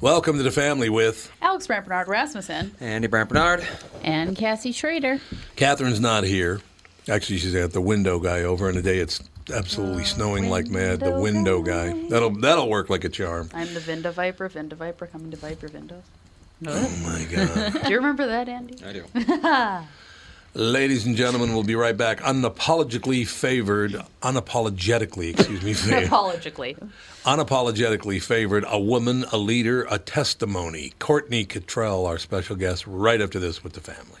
Welcome to the family with Alex Brant Bernard Rasmussen Andy Brant Bernard. and Cassie Schrader. Catherine's not here. Actually, she's at the window guy over, and today it's absolutely ah, snowing like mad. The window guy. That'll that'll work like a charm. I'm the Vinda Viper, Vinda Viper coming to Viper Windows. Oh my god. Do you remember that, Andy? I do. Ladies and gentlemen, we'll be right back. Unapologetically favored, unapologetically, excuse me, favored, Apologically. unapologetically favored, a woman, a leader, a testimony. Courtney Cottrell, our special guest, right after this with the family.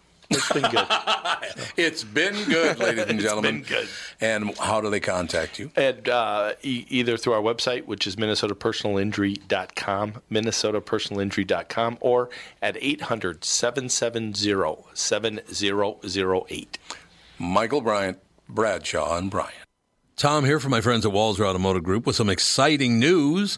It's been good. It's been good, ladies and It's gentlemen. been good. And how do they contact you? And uh, e- either through our website, which is minnesotapersonalinjury.com, minnesotapersonalinjury.com, or at 800-770-7008. Michael Bryant, Bradshaw, and Bryant. Tom here from my friends at Walser Automotive Group with some exciting news.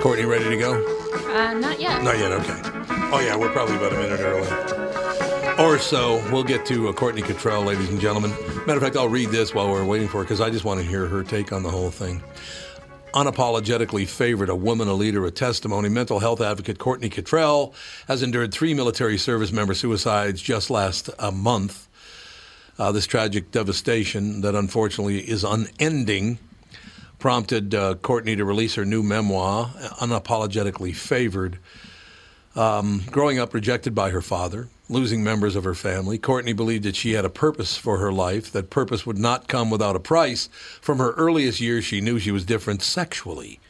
Courtney ready to go? Uh, not yet. Not yet, okay. Oh, yeah, we're probably about a minute early. Or so. We'll get to uh, Courtney Cottrell, ladies and gentlemen. Matter of fact, I'll read this while we're waiting for her because I just want to hear her take on the whole thing. Unapologetically favored, a woman, a leader, a testimony. Mental health advocate Courtney Cottrell has endured three military service member suicides just last uh, month. Uh, this tragic devastation that unfortunately is unending prompted uh, Courtney to release her new memoir, Unapologetically Favored. Um, growing up rejected by her father, losing members of her family, Courtney believed that she had a purpose for her life, that purpose would not come without a price. From her earliest years, she knew she was different sexually.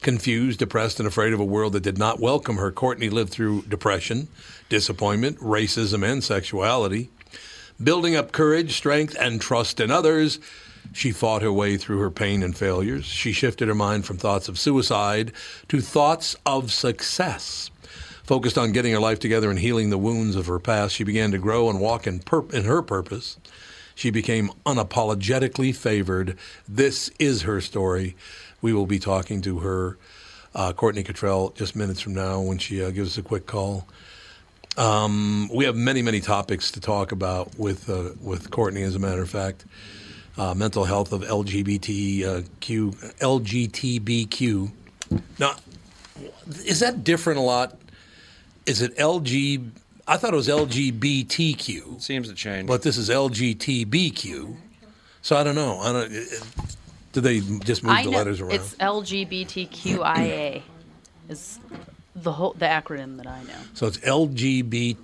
Confused, depressed, and afraid of a world that did not welcome her, Courtney lived through depression, disappointment, racism, and sexuality. Building up courage, strength, and trust in others, she fought her way through her pain and failures. She shifted her mind from thoughts of suicide to thoughts of success. Focused on getting her life together and healing the wounds of her past, she began to grow and walk in, pur- in her purpose. She became unapologetically favored. This is her story. We will be talking to her, uh, Courtney Cottrell, just minutes from now when she uh, gives us a quick call. Um, we have many, many topics to talk about with uh, with Courtney. As a matter of fact, uh, mental health of LGBTQ, LGTBQ Now, is that different a lot? Is it LG? I thought it was LGBTQ, It Seems to change. but this is LGTBQ. So I don't know. I don't. it- Do they just move I the know letters around? it's LGBTQIA is the whole the acronym that I know. so it's LGB,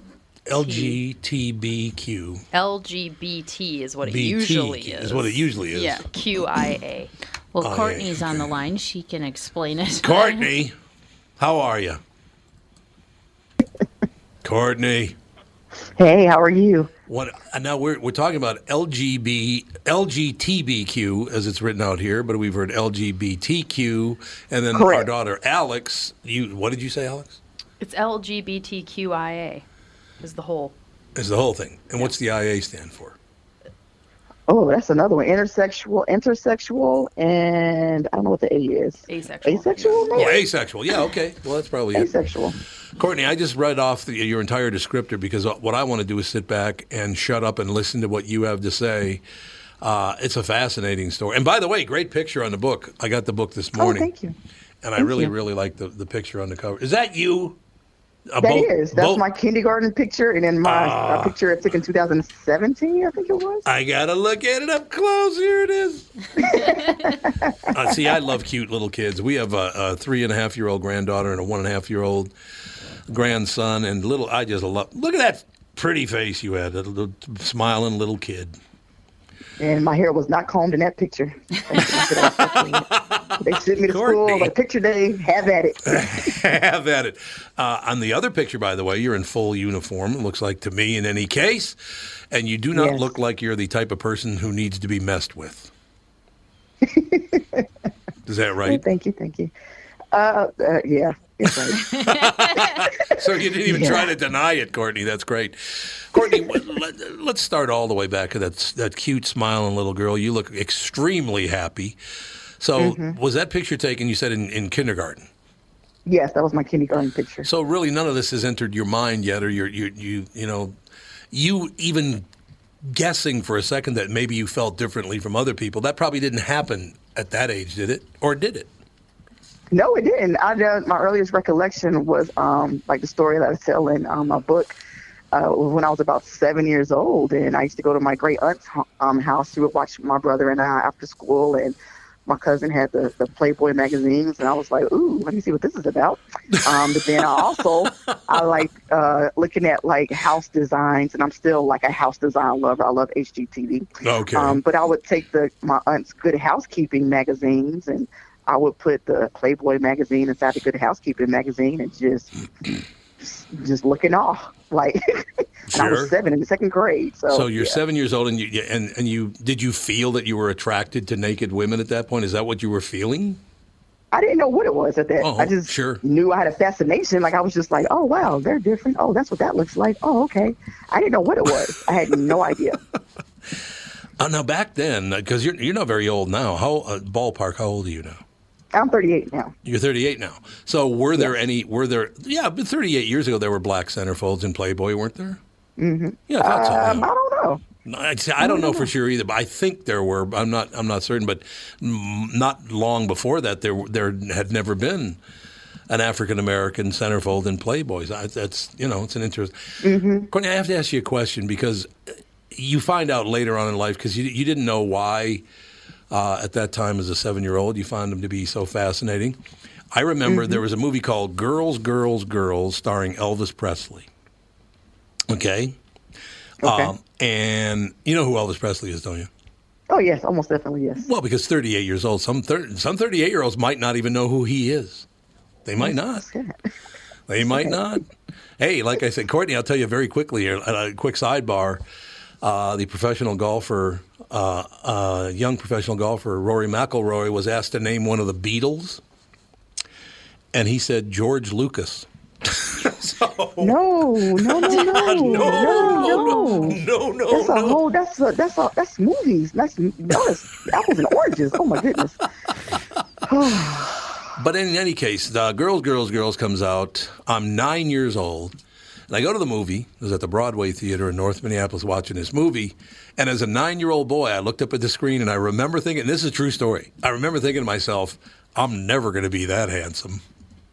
LGTBQ. LGBT is what it BT usually is is. what it usually is. Yeah, QIA. Well, Oh, Courtney's on the line. She can explain it. Courtney, how are you? Courtney. Hey, how are you? What uh, now? We're we're talking about LGB LGTBQ as it's written out here, but we've heard LGBTQ, and then our daughter Alex. You what did you say, Alex? It's LGBTQIA is the whole. Is the whole thing, and what's the IA stand for? Oh, that's another one. Intersexual, intersexual, and I don't know what the A is. Asexual. Asexual? Oh, maybe? asexual. Yeah, okay. Well, that's probably it. Asexual. Courtney, I just read off the, your entire descriptor because what I want to do is sit back and shut up and listen to what you have to say. Uh, it's a fascinating story. And by the way, great picture on the book. I got the book this Oh, morning. thank you. And I really, you. really like the, the picture on the cover. Is that you? A That boat- is. That's boat- my kindergarten picture, and then my uh, picture I took in 2017, I think it was. I gotta look at it up close. Here it is. uh, see, I love cute little kids. We have a, a three and a half year old granddaughter and a one and a half year old grandson, and little. I just love. Look at that pretty face you had, a little smiling little kid. And my hair was not combed in that picture. they sent me to Courtney. school, like picture day, have at it. have at it. Uh, on the other picture, by the way, you're in full uniform. It looks like to me, in any case, and you do not Yes. look like you're the type of person who needs to be messed with. Is that right? Thank you, thank you. Uh, uh, yeah, it's right. So you didn't even try to deny it, Courtney. That's great. Courtney, let, let's start all the way back to that that cute smiling little girl. You look extremely happy. So Mm-hmm. was that picture taken? You said in, in kindergarten. yes, that was my kindergarten picture. So really, none of this has entered your mind yet, or you're, you you you know, you even guessing for a second that maybe you felt differently from other people. That probably didn't happen at that age, did it? Or did it? No, it didn't. I my earliest recollection was um, like the story that I tell in um, my book. Uh, when I was about seven years old, and I used to go to my great aunt's um, house. She would watch my brother and I after school, and my cousin had the, the Playboy magazines, and I was like, "Ooh, let me see what this is about." Um, but then I also I like uh, looking at like house designs, and I'm still like a house design lover. I love HGTV. Okay. Um, but I would take the my aunt's Good Housekeeping magazines and I would put the Playboy magazine inside the Good Housekeeping magazine and just just looking off like. and I was seven in the second grade. So, So you're yeah. seven years old, and you and and you did you feel that you were attracted to naked women at that point? Is that what you were feeling? I didn't know what it was at that. Oh, I just sure. knew I had a fascination. Like I was just like, oh wow, they're different. Oh, that's what that looks like. Oh, okay. I didn't know what it was. I had no idea. Uh, now back then, because you're you're not very old now. How uh, ballpark? How old are you now? I'm 38 now. You're 38 now. So were there any? Were there? Yeah, but 38 years ago there were black centerfolds in Playboy, weren't there? Mm-hmm. Yeah, I thought so. Um. I don't know. I'd I don't know for sure either, but I think there were. I'm not. I'm not certain, but not long before that, there there had never been an African American centerfold in Playboys. I, that's you know, it's an interest. Courtney, I have to ask you a question because you find out later on in life because you you didn't know why uh, at that time as a seven year old you found them to be so fascinating. I remember there was a movie called Girls, Girls, Girls, starring Elvis Presley. Okay. Okay. Um, and you know who Elvis Presley is, don't you? Oh yes, almost definitely yes. Well, because 38 years old, some thir- some 38 year olds might not even know who he is. They might not. They might not. Hey, like I said, Courtney, I'll tell you very quickly, here, a quick sidebar. Uh, the professional golfer, uh, uh, young professional golfer Rory McIlroy, was asked to name one of the Beatles, and he said George Lucas. so, No, no, no, no, no, no, no, no, That's a no. whole. That's a, that's a, that's movies. That's that is apples and oranges. Oh my goodness. But in any case, the Girls, Girls, Girls comes out. I'm nine years old. And I go to the movie. I was at the Broadway Theater in North Minneapolis watching this movie. And as a nine year old boy, I looked up at the screen and I remember thinking, this is a true story. I remember thinking to myself, I'm never going to be that handsome.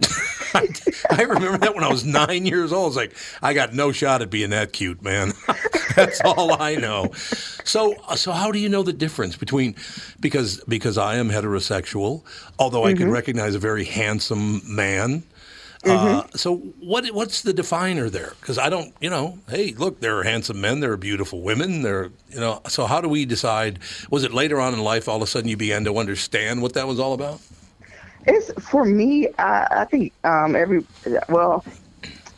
I, I remember that when I was nine years old. I was like, I got no shot at being that cute, man. That's all I know. So, uh, so how do you know the difference between because because I am heterosexual, although I can mm-hmm. recognize a very handsome man. Uh, so what what's the definer there? Because I don't, you know, hey, look, there are handsome men, there are beautiful women, there, you know. So how do we decide? Was it later on in life all of a sudden you began to understand what that was all about? It's for me. I, I think um, every well,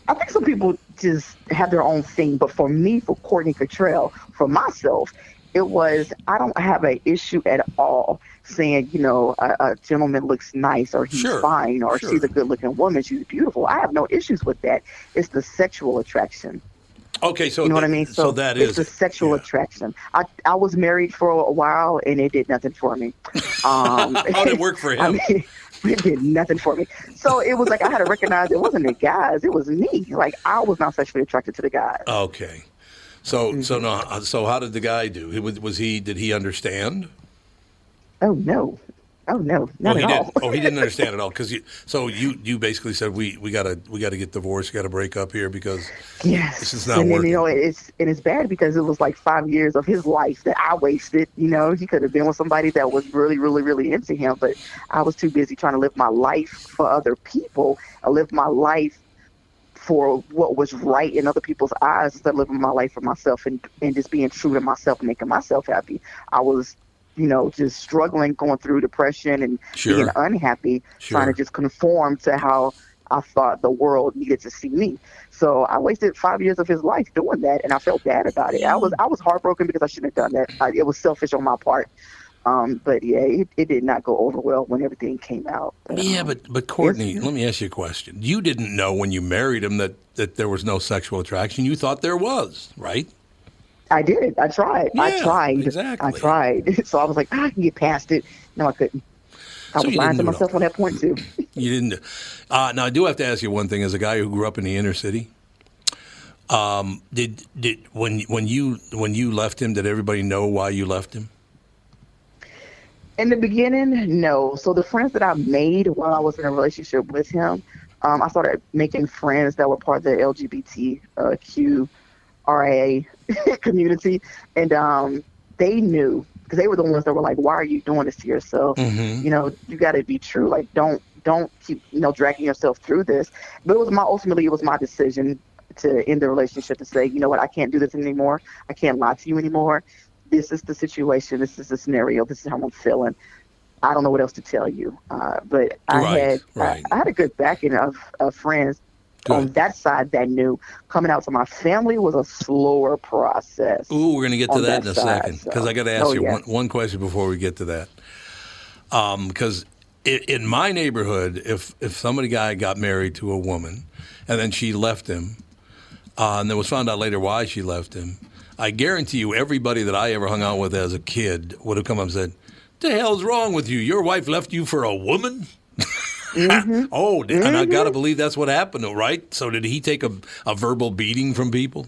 I think some people just have their own thing, but for me, for Courtney Cottrell, for myself, it was I don't have an issue at all saying you know a, a gentleman looks nice or he's Sure, fine or sure. she's a good looking woman, she's beautiful. I have no issues with that. It's the sexual attraction. Okay, so You know what I mean? So, that is it's the sexual yeah. attraction. I I was married for a while and it did nothing for me. Um, How did it work for I him? mean, it did nothing for me. So it was like I had to recognize it wasn't the guys, it was me. Like I was not sexually attracted to the guys. Okay, so Mm-hmm. so no, uh, so how did the guy do? Was, was he? Did he understand? Oh no, oh no, not oh, at all. didn't. Oh, he didn't understand at all. Because you, so you you basically said we we gotta we gotta get divorced, we gotta break up here because Yes, This is not and then working. you know it's and it's bad because it was like five years of his life that I wasted. You know, he could have been with somebody that was really, really, really into him, but I was too busy trying to live my life for other people. I lived my life for what was right in other people's eyes instead of living my life for myself and and just being true to myself and making myself happy. I was. You know, just struggling, going through depression and Sure. being unhappy, Sure. trying to just conform to how I thought the world needed to see me. So I wasted five years of his life doing that, and I felt bad about it. I was I was heartbroken because I shouldn't have done that. I, it was selfish on my part. Um, but yeah, it, it did not go over well when everything came out. But, yeah, um, but but Courtney, let me ask you a question. You didn't know when you married him that that there was no sexual attraction. You thought there was, right? I did. I tried. I tried. exactly. I tried. So I was like, I can get past it. No, I couldn't. I So was lying to myself on that point too. You didn't. Uh, now I do have to ask you one thing. As a guy who grew up in the inner city, um, did did when when you when you left him, did everybody know why you left him? In the beginning, no. So the friends that I made while I was in a relationship with him, um, I started making friends that were part of the LGBTQ RIA community, and um, they knew because they were the ones that were like, "Why are you doing this to yourself? You know, you got to be true. Like, don't don't keep you know dragging yourself through this." But it was my ultimately it was my decision to end the relationship to say, you know what, I can't do this anymore. I can't lie to you anymore. This is the situation. This is the scenario. This is how I'm feeling. I don't know what else to tell you. Uh, but I Right, had right. I, I had a good backing of, of friends on that side that knew. Coming out to my family was a slower process. Ooh, we're going to get to that, that in a side, second so- because I got to ask Oh, you yeah. one, one question before we get to that. Because in, in my neighborhood, if if somebody guy got married to a woman and then she left him, uh, and then was found out later why she left him, I guarantee you, everybody that I ever hung out with as a kid would have come up and said, "The hell's wrong with you? Your wife left you for a woman." Mm-hmm. oh, and I got to believe that's what happened, right? So did he take a, a verbal beating from people?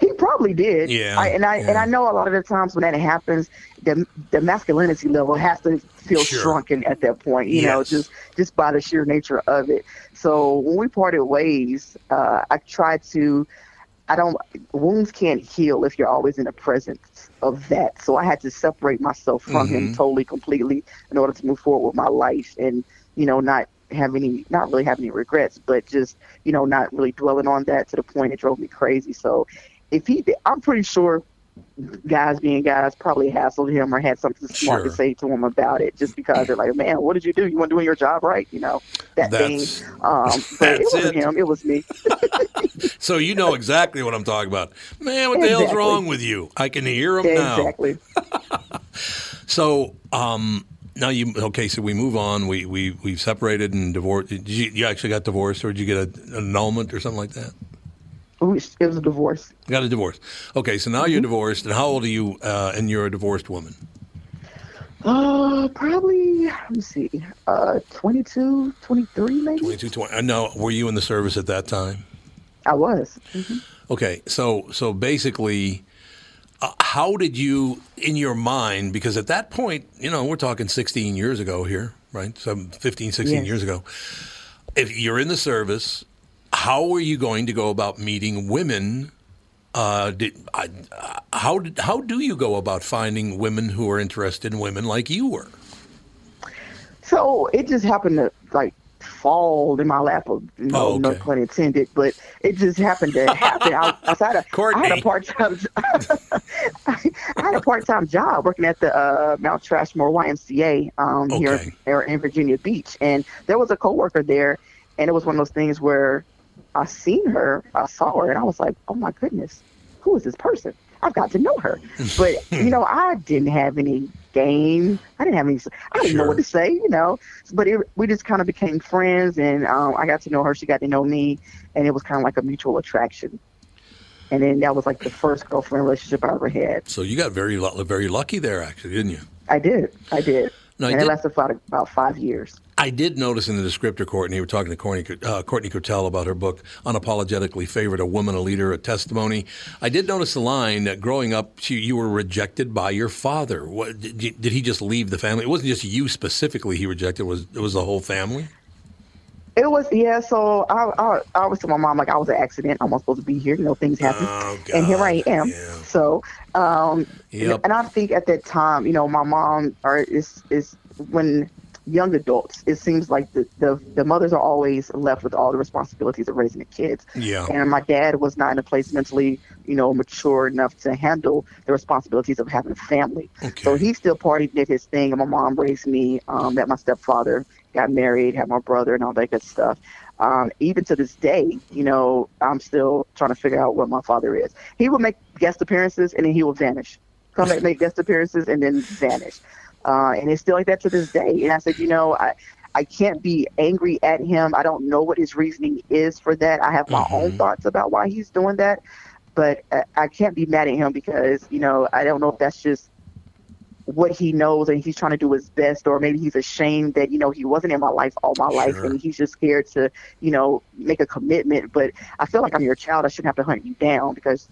He probably did. Yeah, I, and I and. I know a lot of the times when that happens, the the masculinity level has to feel Sure. shrunken at that point. You know, just just by the sheer nature of it. So when we parted ways, uh, I tried to. I don't. Wounds can't heal if you're always in the presence of that. So I had to separate myself from Mm-hmm. him totally, completely, in order to move forward with my life, and you know, not have any, not really have any regrets, but just you know, not really dwelling on that to the point it drove me crazy. So if he, I'm pretty sure guys being guys probably hassled him or had something smart Sure. to say to him about it, just because they're like, man, what did you do? You weren't doing your job right, you know, that That's- thing. Um, but it wasn't it. him, it was me. So you know exactly what I'm talking about. Man, what the hell's wrong with you? I can hear him now. exactly. So um, now you okay? So we move on. We we we've separated and divorced. Did you, you actually got divorced, or did you get a, an annulment or something like that? It was a divorce. You got a divorce. Okay, so now Mm-hmm. you're divorced, and how old are you? Uh, and you're a divorced woman. Uh, probably, let me see, uh, 22, 23 maybe? 22, 20. Uh, no, were you in the service at that time? I was. Okay, so so basically, uh, how did you, in your mind, because at that point, you know, we're talking 16 years ago here, right? Some 15, 16 Yes. years ago. If you're in the service, how are you going to go about meeting women? Uh, did, I, uh, how did, how do you go about finding women who are interested in women like you were? So it just happened to like fall in my lap. Of, you know, Oh, no okay. pun intended, but it just happened to happen. I, outside of, I had Courtney. a part time. I had a part time job working at the uh, Mount Trashmore YMCA um, here here in Virginia Beach, and there was a coworker there, and it was one of those things where I seen her, I saw her, and I was like, oh my goodness, who is this person? I've got to know her. But you know, I didn't have any game. I didn't have any. I didn't know what to say. You know, but it, we just kind of became friends, and um, I got to know her. She got to know me, and it was kind of like a mutual attraction. And then that was like the first girlfriend relationship I ever had. So you got very very lucky there, actually, didn't you? I did. I did. No, I and it lasted about, about five years. I did notice in the descriptor, Courtney, we were talking to Courtney, uh, Courtney about her book, Unapologetically Favored, A Woman, a Leader, a Testimony. I did notice the line that growing up, she, you were rejected by your father. What, did, did he just leave the family? It wasn't just you specifically he rejected, it was, it was the whole family? It was yeah. So I, I, I always tell my mom like I was an accident. I'm not supposed to be here. You know, things happen, Oh, and here I am. yeah. So, um, Yep. and I think at that time, you know, my mom or is is when young adults, it seems like the, the the mothers are always left with all the responsibilities of raising the kids. Yeah. And my dad was not in a place mentally, you know, mature enough to handle the responsibilities of having a family. Okay. So he still partied, did his thing, and my mom raised me. Um, met my stepfather, got married, had my brother, and all that good stuff. Um, even to this day, you know, I'm still trying to figure out what my father is. He will make guest appearances and then he will vanish. Come back, make guest appearances and then vanish. Uh, and it's still like that to this day. And I said, you know, I, I can't be angry at him. I don't know what his reasoning is for that. I have my own thoughts about why he's doing that, but uh, I can't be mad at him because, you know, I don't know if that's just what he knows and he's trying to do his best or maybe he's ashamed that you know he wasn't in my life all my life and he's just scared to you know make a commitment. But i feel like i'm your child. I shouldn't have to hunt you down because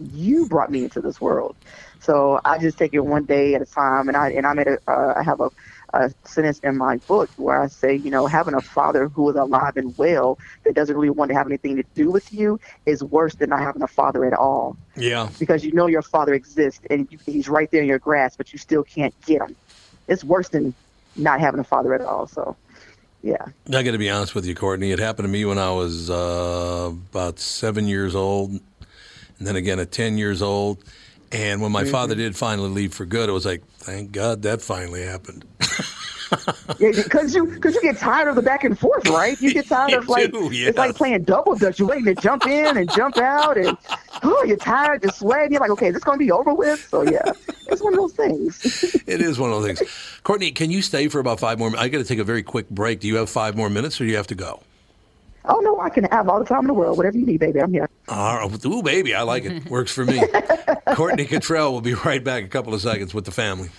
you brought me into this world. So i just take it one day at a time and i and i made a uh, i have a a sentence in my book where I say, you know, having a father who is alive and well that doesn't really want to have anything to do with you is worse than not having a father at all Yeah. because you know your father exists and you, he's right there in your grasp, but you still can't get him. It's worse than not having a father at all. So, yeah. I got to be honest with you, Courtney. It happened to me when I was uh, about seven years old, and then again at 10 years old. And when my father mm-hmm. did finally leave for good, it was like, thank God that finally happened. Yeah, because you because you get tired of the back and forth, right? You get tired of like do, it's like playing double dutch. You're waiting to jump in and jump out, and oh, you're tired, you're sweating. You're like, okay, is this gonna be over with? So yeah, it's one of those things. It is one of those things. Courtney, can you stay for about five more minutes? I got to take a very quick break. Do you have five more minutes or do you have to go? Oh no, I can have all the time in the world. Whatever you need, baby, I'm here. All right. Ooh, baby, I like it. Works for me. Courtney Cottrell will be right back in a couple of seconds with the family.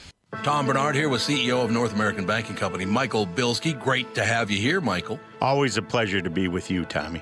Tom Barnard here with CEO of North American Banking Company, Michael Bilski. Great to have you here, Michael. Always a pleasure to be with you, Tommy.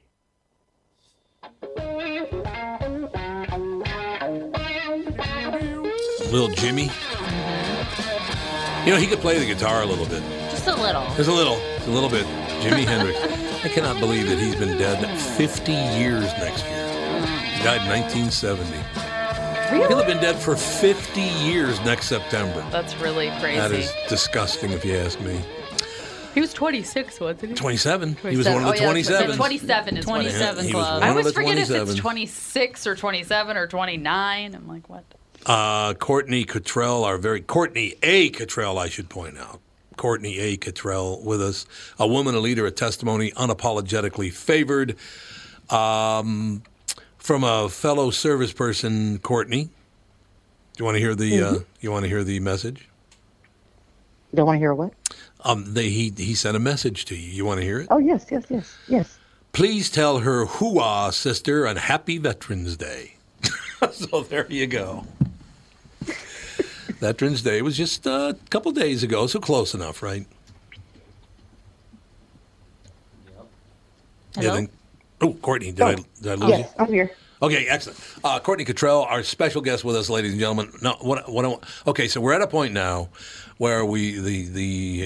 Little Jimmy. You know, he could play the guitar a little bit. Just a little. Just a little. Just a little bit. Jimi Hendrix. I cannot believe that he's been dead 50 years next year. He died in 1970. Really? He'll have been dead for 50 years next September. That's really crazy. That is disgusting, if you ask me. He was 26, wasn't he? 27. He was one of the Oh, yeah, 27. 27 is 27 He was club. I always forget if it's 26 or 27 or 29. I'm like, what? Uh, Courtney Cottrell, our very Courtney A. Cottrell, I should point out. Courtney A. Cottrell with us, a woman, a leader, a testimony, unapologetically favored. Um, from a fellow service person, Courtney. Do you want to hear the uh, you want to hear the message? Don't want to hear what? Um, they, he he sent a message to you. You want to hear it? Oh yes, yes, yes, yes. Please tell her hooah, sister, and happy Veterans Day. so there you go. Veterans Day was just uh, a couple days ago, so close enough, right? You Hello? think- Oh, Courtney, did I did I lose you? Yes, I'm here. Okay, excellent. Uh, Courtney Cottrell, our special guest with us, ladies and gentlemen. No, what, what, I want- okay, so we're at a point now where we the the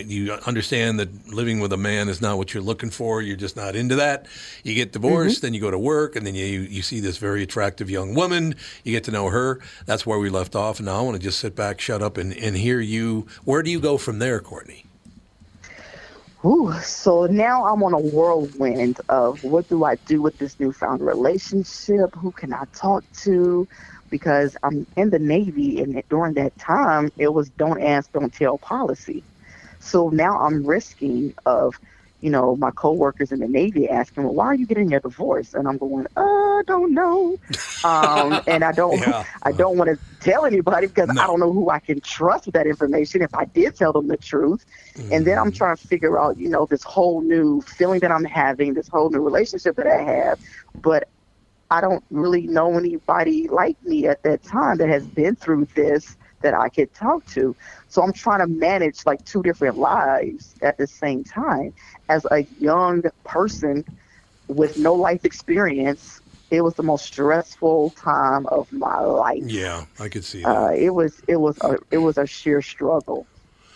you understand that living with a man is not what you're looking for. You're just not into that. You get divorced, mm-hmm. then you go to work, and then you you see this very attractive young woman. You get to know her. That's where we left off. And now I want to just sit back, shut up, and, and hear you. Where do you go from there, Courtney? Ooh, so now I'm on a whirlwind of what do I do with this newfound relationship? Who can I talk to? Because I'm in the Navy, and during that time, it was don't ask, don't tell policy. So now I'm risking of, you know, my coworkers in the Navy asking, well, why are you getting your divorce? And I'm going, uh, I don't know. Um, and I don't, Yeah. I don't want to tell anybody because No. I don't know who I can trust with that information if I did tell them the truth. And then I'm trying to figure out, you know, this whole new feeling that I'm having, this whole new relationship that I have. But I don't really know anybody like me at that time that has been through this that I could talk to. So I'm trying to manage like two different lives at the same time. As a young person with no life experience, it was the most stressful time of my life. Yeah, I could see that. Uh, it was it was a it was a sheer struggle.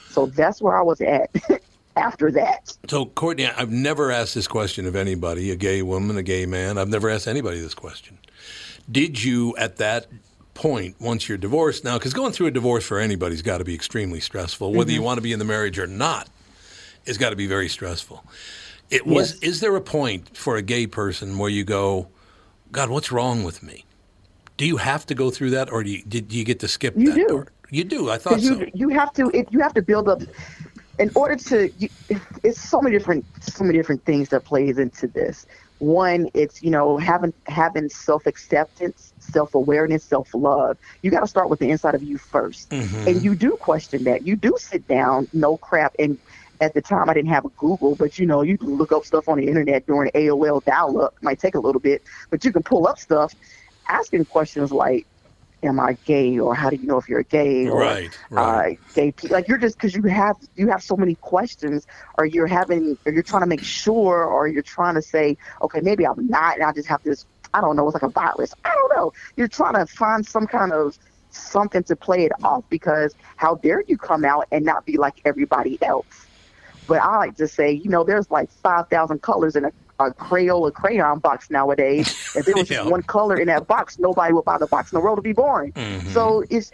So that's where I was at after that. So, Courtney, I've never asked this question of anybody, a gay woman, a gay man. I've never asked anybody this question. Did you, at that point, once you're divorced now, because going through a divorce for anybody's got to be extremely stressful, whether you mm-hmm. want to be in the marriage or not, it's got to be very stressful. It was. Yes. Is there a point for a gay person where you go, God, what's wrong with me? Do you have to go through that, or do you, did you get to skip You that do. part? You do. I thought you so. you have to it, you have to build up in order to you, it's so many different so many different things that plays into this. One, it's you know having having self acceptance, self awareness, self love. You got to start with the inside of you 1st Mm-hmm. and you do question that. You do sit down, no crap, and at the time I didn't have a Google, but you know you can look up stuff on the internet during AOL dial up. Might take a little bit, but you can pull up stuff, asking questions like, "Am I gay?" or "How do you know if you're gay?" or Right, right. uh, gay people. Like you're just because you have you have so many questions, or you're having, or you're trying to make sure, or you're trying to say, okay, maybe I'm not, and I just have this. I don't know. It's like a virus. I don't know. You're trying to find some kind of something to play it off because how dare you come out and not be like everybody else? But I like to say, you know, there's like 5,000 colors in a, a Crayola crayon box nowadays. If there was Yeah. just one color in that box, nobody would buy the box in the world to be boring. Mm-hmm. So it's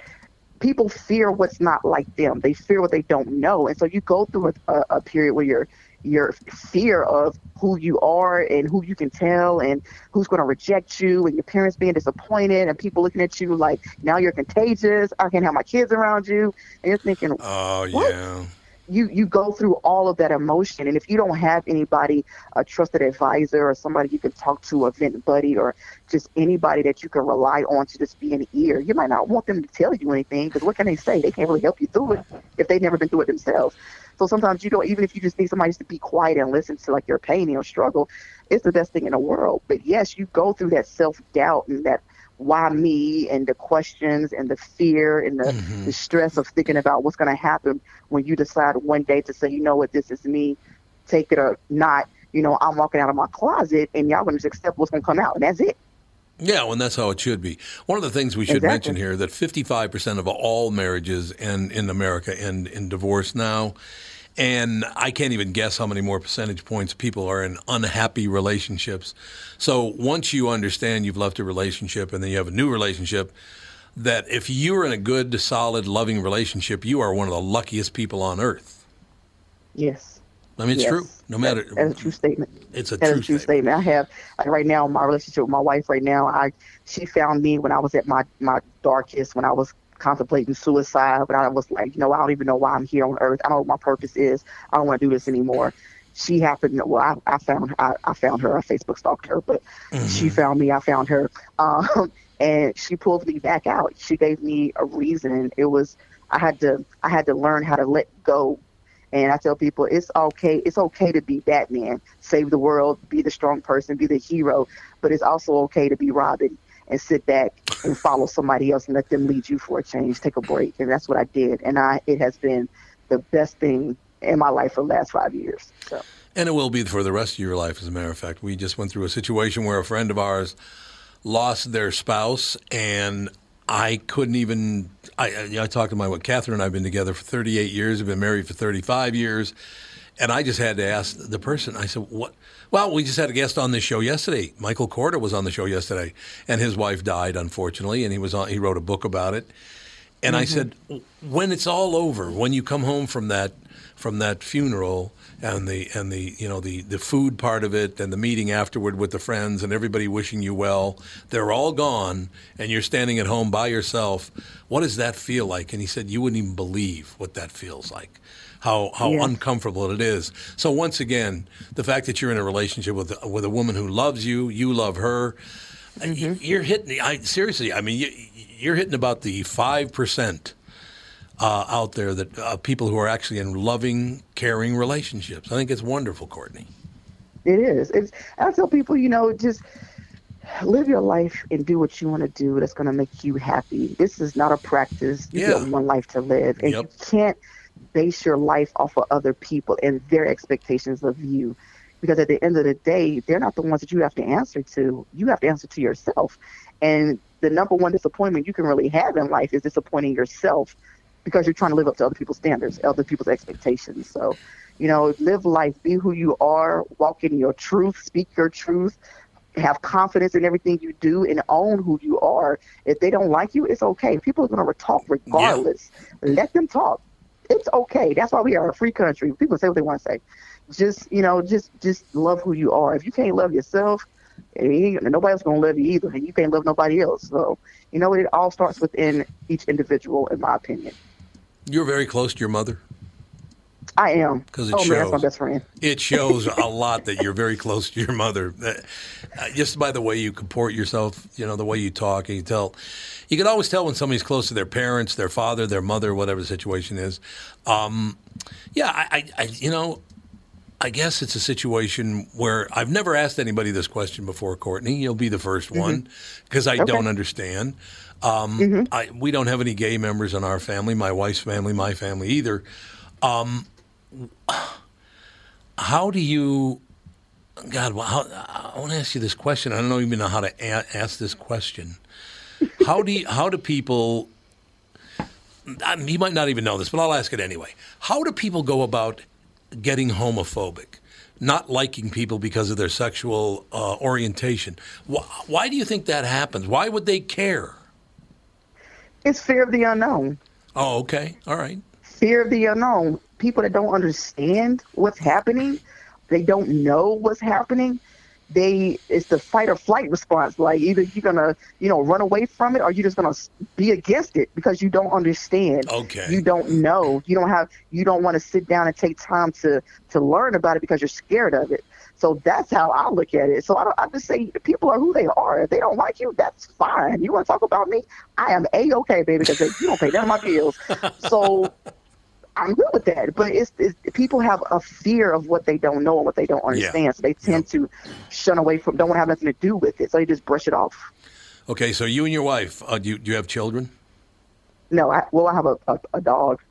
people fear what's not like them. They fear what they don't know, and so you go through a, a, a period where your your fear of who you are and who you can tell and who's going to reject you and your parents being disappointed and people looking at you like now you're contagious. I can't have my kids around you, and you're thinking, Oh What? yeah. You you go through all of that emotion. And if you don't have anybody a trusted advisor or somebody you can talk to a vent buddy or just anybody that you can rely on to just be an ear you might not want them to tell you anything because what can they say? They can't really help you through it if they've never been through it themselves. So sometimes you don't even if you just need somebody just to be quiet and listen to like your pain and your struggle it's the best thing in the world. But yes you go through that self-doubt and that why me and the questions and the fear and the, Mm-hmm. the stress of thinking about what's going to happen when you decide one day to say, you know what, this is me, take it or not. You know, I'm walking out of my closet and y'all going to just accept what's going to come out, and that's it. Yeah, well, and that's how it should be. One of the things we should Exactly. mention here that 55% of all marriages end in America end in divorce now. And I can't even guess how many more percentage points people are in unhappy relationships. So once you understand you've left a relationship and then you have a new relationship, that if you're in a good, solid, loving relationship, you are one of the luckiest people on earth. Yes. I mean, it's Yes. true. No matter, That- that's a true statement. it's a true a true statement. statement. I have like right now my relationship with my wife right now. I she found me when I was at my my darkest, when I was contemplating suicide, but I was like, you know, I don't even know why I'm here on earth. I don't know what my purpose is. I don't want to do this anymore. She happened. Well, I, I found I, I found her. I Facebook stalked her, but she found me. I found her, um, and she pulled me back out. She gave me a reason. It was I had to I had to learn how to let go and I tell people it's okay. It's okay to be Batman, save the world, be the strong person, be the hero. But it's also okay to be Robin and sit back and follow somebody else and let them lead you for a change. Take a break, and that's what I did. And I, it has been the best thing in my life for the last five years. So And it will be for the rest of your life, as a matter of fact. We just went through a situation where a friend of ours lost their spouse, and I couldn't even. I, I, I talked to my what Catherine and I've been together for 38 years. We've been married for 35 years, and I just had to ask the person. I said, "What?" Well, we just had a guest on this show yesterday. Michael Korda was on the show yesterday, and his wife died unfortunately, and he was on. He wrote a book about it. And I mm-hmm. said, when it's all over, when you come home from that from that funeral and the and the you know the the food part of it and the meeting afterward with the friends and everybody wishing you well, they're all gone and you're standing at home by yourself. What does that feel like? And he said, you wouldn't even believe what that feels like. How how Yes. uncomfortable it is. So once again, the fact that you're in a relationship with with a woman who loves you, you love her, Mm-hmm. you're hitting. I seriously. I mean, you, you're hitting about the five percent uh, out there that uh, people who are actually in loving, caring relationships. I think it's wonderful, Courtney. it is. It's. I tell people, you know, just live your life and do what you want to do. That's going to make you happy. This is not a practice. You Yeah. get one life to live, and Yep. you can't base your life off of other people and their expectations of you. Because at the end of the day, they're not the ones that you have to answer to. You have to answer to yourself. And the number one disappointment you can really have in life is disappointing yourself because you're trying to live up to other people's standards, other people's expectations. So, you know, live life, be who you are, walk in your truth, speak your truth, have confidence in everything you do, and own who you are. If they don't like you, it's okay. People are going to talk regardless. Let them talk. It's okay. That's why we are a free country. People say what they want to say. Just you know, just just love who you are. If you can't love yourself, nobody else gonna love you either, and you can't love nobody else. So you know, it all starts within each individual, in my opinion. You're very close to your mother. I am. 'Cause it oh man, that's my best friend. It shows a lot that you're very close to your mother. Uh, just by the way you comport yourself, you know, the way you talk, and you tell. You can always tell when somebody's close to their parents, their father, their mother, whatever the situation is. Um, yeah, I, I, I, you know, I guess it's a situation where I've never asked anybody this question before, Courtney. You'll be the 1st one because I don't understand. Um, I, we don't have any gay members in our family, my wife's family, my family either. Um, how do you, God, well, how, I want to ask you this question. I don't even know how to a- ask this question. How do you, how do people? I mean, you might not even know this, but I'll ask it anyway. How do people go about getting homophobic, not liking people because of their sexual uh, orientation? Why, why do you think that happens? Why would they care? It's fear of the unknown. Oh, okay, all right. fear of the unknown. People that don't understand what's happening, they don't know what's happening. they it's the fight or flight response. Like either you're gonna you know run away from it or you're just gonna be against it because you don't understand. Okay. You don't know. You don't have. You don't want to sit down and take time to to learn about it because you're scared of it. So that's how I look at it. So I, don't, I just say people are who they are. If they don't like you, that's fine. You want to talk about me? I am a okay, baby, because you don't pay none of my bills. So I'm good with that. But it's, it's people have a fear of what they don't know and what they don't understand. So they tend to shun away from, don't want to have nothing to do with it. So they just brush it off. Okay, so you and your wife, uh, do, you, do you have children? No, I, well, I have a, a, a dog.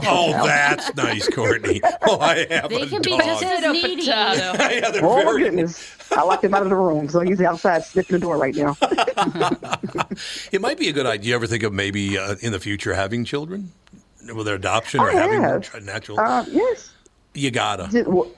Oh, that's nice, Courtney. Oh, I have They a can be dog. just as needy. yeah, they're Oh my goodness! I locked him out of the room, so he's outside sniffing the door right now. It might be a good idea. You ever think of maybe uh, in the future having children, whether adoption or I having have. natural? Uh, yes. you gotta. Well-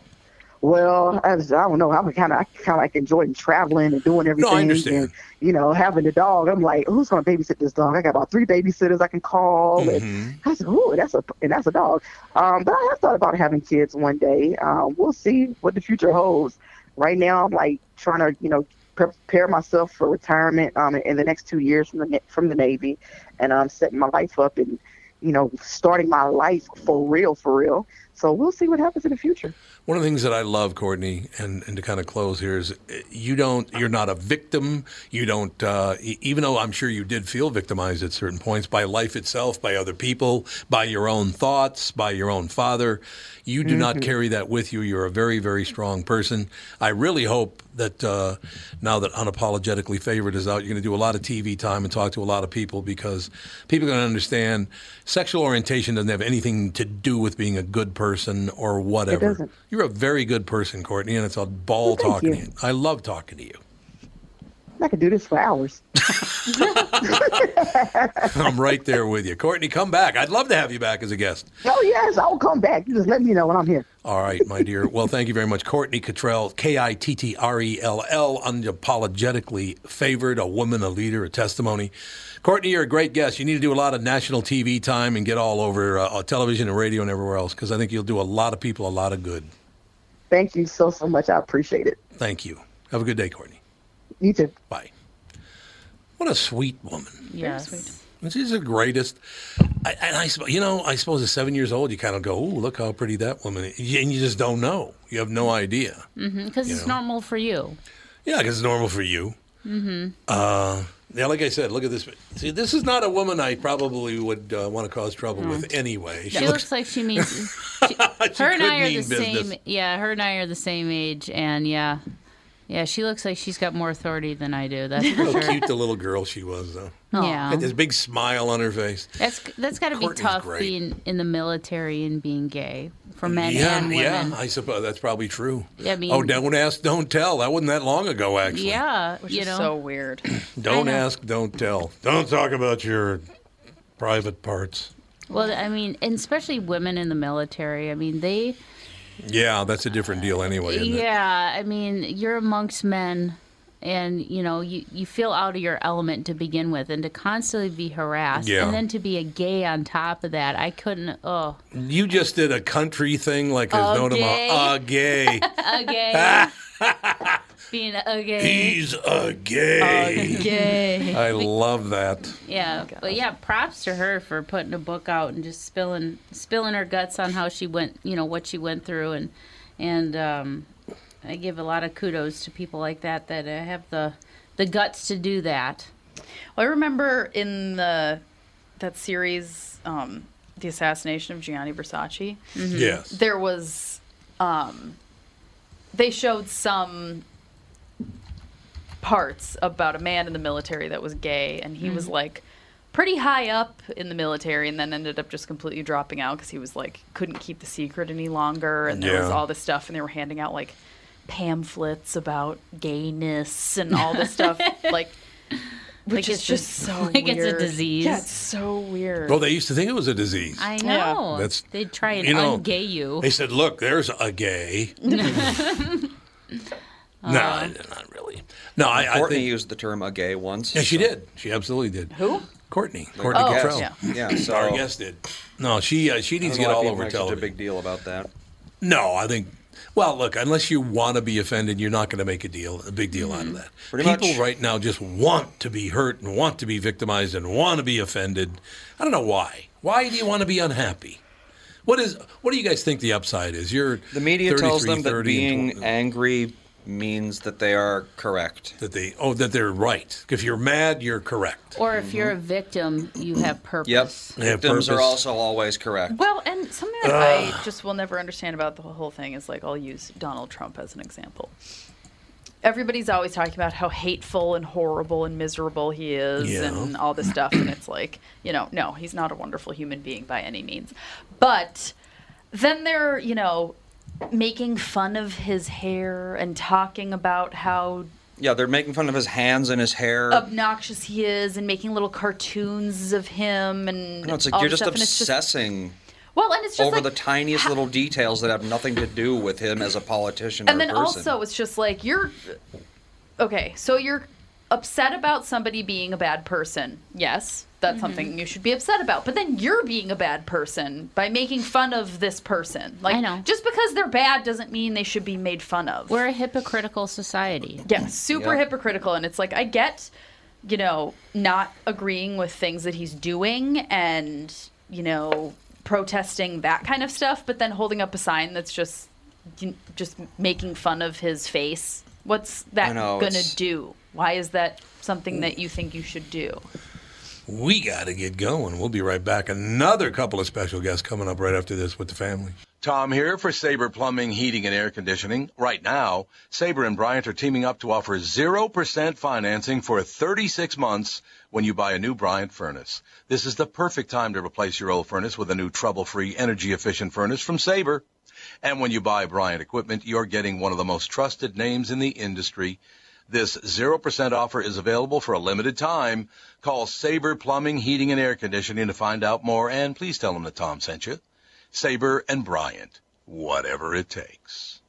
Well, as I don't know, I'm kind of I kind of like enjoying traveling and doing everything. No, I understand. And, you know, having a dog. I'm like, who's going to babysit this dog? I got about three babysitters I can call. Mm-hmm. And I said, oh, that's a and that's a dog. Um, but I have thought about having kids one day. Um, we'll see what the future holds. Right now, I'm like trying to, you know, prepare myself for retirement um, in the next two years from the from the Navy, and I'm setting my life up and, you know, starting my life for real, for real. So we'll see what happens in the future. One of the things that I love, Courtney, and, and to kind of close here is uh, you don't, you're not a victim. You don't, uh, even though I'm sure you did feel victimized at certain points by life itself, by other people, by your own thoughts, by your own father. You do not carry that with you. You're a very, very strong person. I really hope that uh, now that Unapologetically Favored is out, you're going to do a lot of TV time and talk to a lot of people because people are going to understand sexual orientation doesn't have anything to do with being a good person or whatever. doesn't. You're a very good person, Courtney, and it's a ball Well, talking you. to you. I love talking to you. I could do this for hours. I'm right there with you. Courtney, come back. I'd love to have you back as a guest. Oh yes, I'll come back. You just let me know when I'm here. All right, my dear. Well, thank you very much. Courtney Kittrell, K I T T R E L L, unapologetically favored, a woman, a leader, a testimony. Courtney, you're a great guest. You need to do a lot of national TV time and get all over uh, television and radio and everywhere else because I think you'll do a lot of people a lot of good. Thank you so so much. I appreciate it. Thank you. Have a good day, Courtney. You too. Bye. What a sweet woman. Yes. She's the greatest. I, and I, suppose- you know, I suppose at seven years old, you kind of go, "Oh, look how pretty that woman is," and you just don't know. You have no idea. Because You it's know. normal for you. Yeah, because it's normal for you. Mm-hmm. Uh, yeah, like I said, look at this. See, this is not a woman I probably would uh, want to cause trouble with anyway. She looks like she means. She, her and I are the business. same. Yeah, her and I are the same age, and yeah, yeah, she looks like she's got more authority than I do. That's for how sure. cute the little girl she was, though. Yeah. Had this big smile on her face. That's that's got to be Courtney's tough great. being in the military and being gay for men yeah, and women. yeah, I suppose that's probably true. I mean- oh, don't ask, don't tell. That wasn't that long ago, actually. Yeah, Which you is know. so weird. Don't ask, don't tell. Don't talk about your private parts. Well, I mean, and especially women in the military. I mean, they. Yeah, that's a different deal anyway. Yeah, I mean, you're amongst men, and you know, you you feel out of your element to begin with, and to constantly be harassed, Yeah. and then to be a gay on top of that, I couldn't. Oh, You just did a country thing like there's A no gay. tomorrow. A gay. a gay. being a gay. He's a gay. A gay. I love that. Yeah, but yeah, props to her for putting a book out and just spilling spilling her guts on how she went, you know, what she went through, and and um, I give a lot of kudos to people like that that uh, have the the guts to do that. Well, I remember in the that series, um, the assassination of Gianni Versace. Mm-hmm. Yes. There was, um, they showed some parts about a man in the military that was gay, and he was Mm-hmm. like pretty high up in the military, and then ended up just completely dropping out because he was like couldn't keep the secret any longer, and there was all this stuff, and they were handing out like pamphlets about gayness and all this stuff, like. Which Like is it's just a- so like it's a disease. Yeah, it's so weird. Well, they used to think it was a disease. I Yeah. know. That's- They'd try and you know, ungay you. They said, "Look, there's a gay." no, not really. No, I, I Courtney think. used the term a gay once. Yeah, she so- did. She absolutely did. Who? Courtney. Courtney Oh, Kittrell. yeah. Yeah, so Our guest did. No, she uh, she needs to get all over people make such television. a big deal about that. No, I think Well, look, unless you want to be offended, you're not going to make a deal, a big deal out of mm-hmm. that. Pretty People much. right now just want to be hurt and want to be victimized and want to be offended. I don't know why. Why do you want to be unhappy? What is? What do you guys think the upside is? You're The media tells them that 30, being angry means that they are correct. that they oh that they're right. If you're mad, you're correct. Or if you're a victim, you have purpose. Yep. They have Victims are also always correct. Well, and something that I just will never understand about the whole thing is like I'll use Donald Trump as an example. Everybody's always talking about how hateful and horrible and miserable he is Yeah. and all this stuff. And it's like, you know, no, he's not a wonderful human being by any means. But then they're, you know, making fun of his hair and talking about how Yeah, they're making fun of his hands and his hair. obnoxious he is and making little cartoons of him and no, it's like you're just stuff, obsessing well, and it's just over like, the tiniest little details that have nothing to do with him as a politician and or then person. also it's just like you're okay so you're upset about somebody being a bad person yes that's Mm-hmm. something you should be upset about but then you're being a bad person by making fun of this person like I know. just because they're bad doesn't mean they should be made fun of We're a hypocritical society. yeah super Yeah. hypocritical and it's like i get you know not agreeing with things that he's doing and you know protesting that kind of stuff but then holding up a sign that's just just making fun of his face what's that know, gonna it's- do why is that something that you think you should do We got to get going. We'll be right back. Another couple of special guests coming up right after this with the family. Tom here for Sabre Plumbing, Heating, and Air Conditioning. Right now, Sabre and Bryant are teaming up to offer 0% financing for 36 months when you buy a new Bryant furnace. This is the perfect time to replace your old furnace with a new trouble-free, energy-efficient furnace from Sabre. And when you buy Bryant equipment, you're getting one of the most trusted names in the industry. This 0% offer is available for a limited time. Call Sabre Plumbing, Heating, and Air Conditioning to find out more, and please tell them that Tom sent you. Sabre and Bryant, whatever it takes.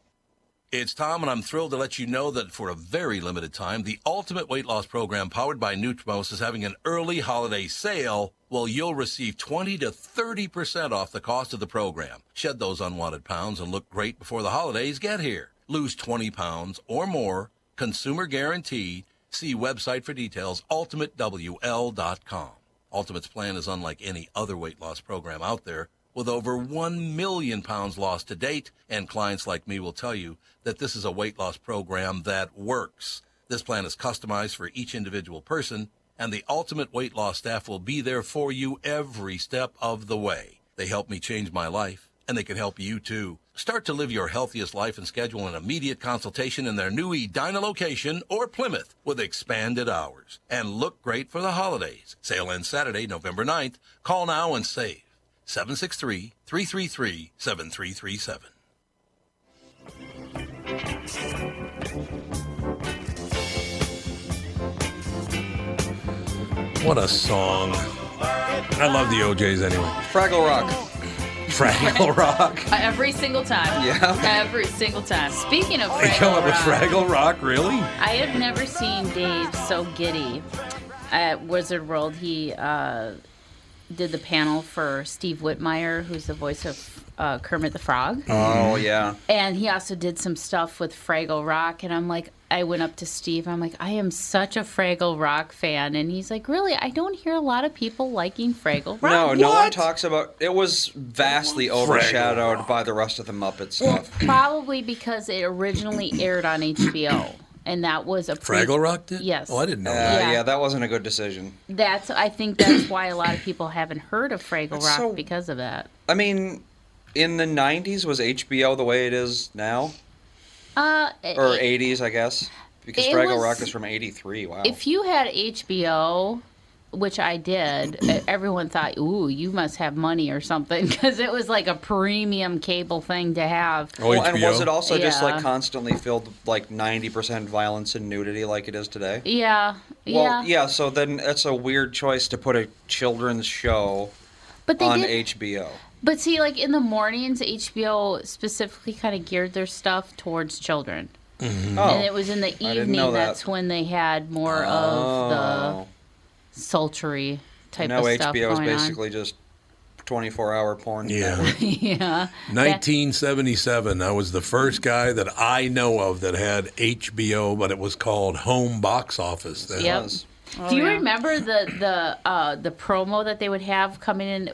It's Tom, and I'm thrilled to let you know that for a very limited time, the Ultimate Weight Loss Program powered by Nutrimost is having an early holiday sale. Well, you'll receive 20 to 30% off the cost of the program. Shed those unwanted pounds and look great before the holidays get here. Lose 20 pounds or more, consumer guaranteed. See website for details, ultimatewl.com. Ultimate's plan is unlike any other weight loss program out there, with over 1 million pounds lost to date, and clients like me will tell you that this is a weight loss program that works. This plan is customized for each individual person, and the Ultimate Weight Loss staff will be there for you every step of the way. They helped me change my life, and they can help you too. Start to live your healthiest life and schedule an immediate consultation in their new Edina location or Plymouth with expanded hours. And look great for the holidays. Sale ends Saturday, November 9th. Call now and save. 763 333 7337. What a song. I love the O'Jays anyway. Fraggle Rock. Fraggle Rock. Uh, every single time Yeah. every single time Speaking of They come Fraggle up with Rock, Fraggle Rock, really? I have never seen Dave so giddy at Wizard World. He uh, did the panel for Steve Whitmire, who's the voice of uh, Kermit the Frog. Oh yeah. And he also did some stuff with Fraggle Rock. And I'm like, I went up to Steve. I'm like, I am such a Fraggle Rock fan. And he's like, Really? I don't hear a lot of people liking Fraggle Rock. No, no one talks about. It was vastly overshadowed by the rest of the Muppet Well, stuff. probably because it originally aired on HBO. And that was a pre- Fraggle Rock did? Yes. Oh, I didn't know Uh, that. Yeah. yeah. that wasn't a good decision. That's I think that's why a lot of people haven't heard of Fraggle That's Rock so- because of that. I mean, in the '90s, was HBO the way it is now, Uh, or it- '80s, I guess, because Fraggle was- Rock is from '83. Wow. if you had HBO, which I did, everyone thought, "Ooh, you must have money or something," because it was like a premium cable thing to have. Oh, well, and was it also just like constantly filled with, like 90% violence and nudity like it is today? Yeah, Well, yeah, yeah, so then it's a weird choice to put a children's show but they on did. HBO. But see, like in the mornings, HBO specifically kind of geared their stuff towards children, Oh, and it was in the evening that. that's when they had more Oh. of the sultry type now of stuff HBO is going on. basically just 24 hour porn. Yeah. yeah. 1977. I was the first guy that I know of that had HBO, but it was called Home Box Office. then. Yep. Was. Do you yeah. remember the the uh, the promo that they would have coming in